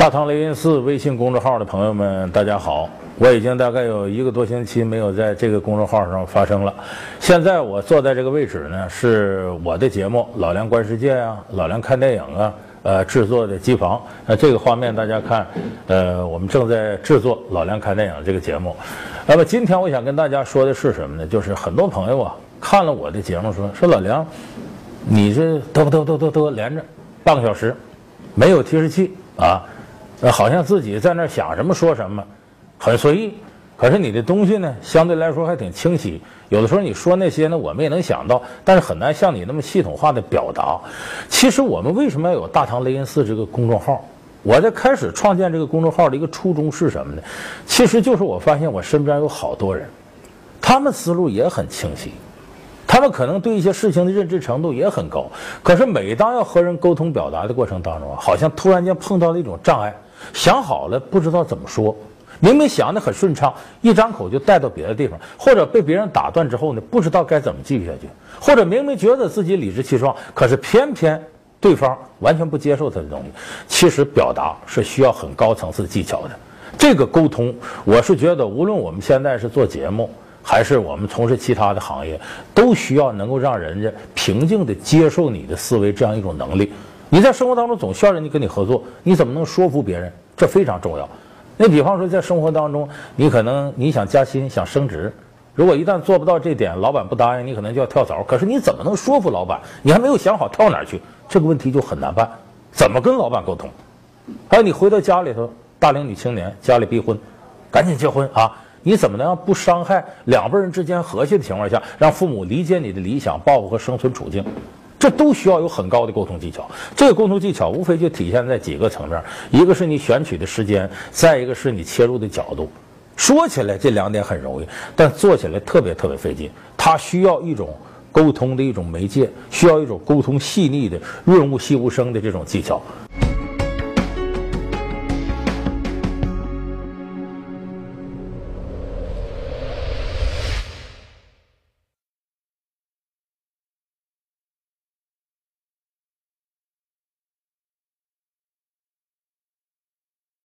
大唐雷音寺微信公众号的朋友们，大家好！我已经大概有一个多星期没有在这个公众号上发声了。现在我坐在这个位置呢，是我的节目《老梁观世界》啊，《老梁看电影》啊，呃制作的机房。那这个画面大家看，呃，我们正在制作《老梁看电影》这个节目。那么今天我想跟大家说的是什么呢？就是很多朋友啊看了我的节目说说老梁，你这嘚嘚嘚嘚嘚连着半个小时，没有提示器啊。呃，好像自己在那想什么说什么，很随意。可是你的东西呢，相对来说还挺清晰。有的时候你说那些呢，我们也能想到，但是很难像你那么系统化的表达。其实我们为什么要有大唐雷音寺这个公众号？我在开始创建这个公众号的一个初衷是什么呢？其实就是我发现我身边有好多人，他们思路也很清晰，他们可能对一些事情的认知程度也很高。可是每当要和人沟通表达的过程当中啊，好像突然间碰到了一种障碍。想好了不知道怎么说，明明想的很顺畅，一张口就带到别的地方，或者被别人打断之后呢，不知道该怎么继续下去，或者明明觉得自己理直气壮，可是偏偏对方完全不接受他的东西。其实表达是需要很高层次技巧的，这个沟通，我是觉得无论我们现在是做节目，还是我们从事其他的行业，都需要能够让人家平静的接受你的思维这样一种能力。你在生活当中总需要人家跟你合作，你怎么能说服别人？这非常重要。那比方说，在生活当中，你可能你想加薪、想升职，如果一旦做不到这点，老板不答应，你可能就要跳槽。可是你怎么能说服老板？你还没有想好跳哪去，这个问题就很难办。怎么跟老板沟通？还有你回到家里头，大龄女青年家里逼婚，赶紧结婚啊！你怎么能让不伤害两辈人之间和谐的情况下，让父母理解你的理想、抱负和生存处境？这都需要有很高的沟通技巧。这个沟通技巧无非就体现在几个层面：一个是你选取的时间，再一个是你切入的角度。说起来这两点很容易，但做起来特别特别费劲。它需要一种沟通的一种媒介，需要一种沟通细腻的、润物细无声的这种技巧。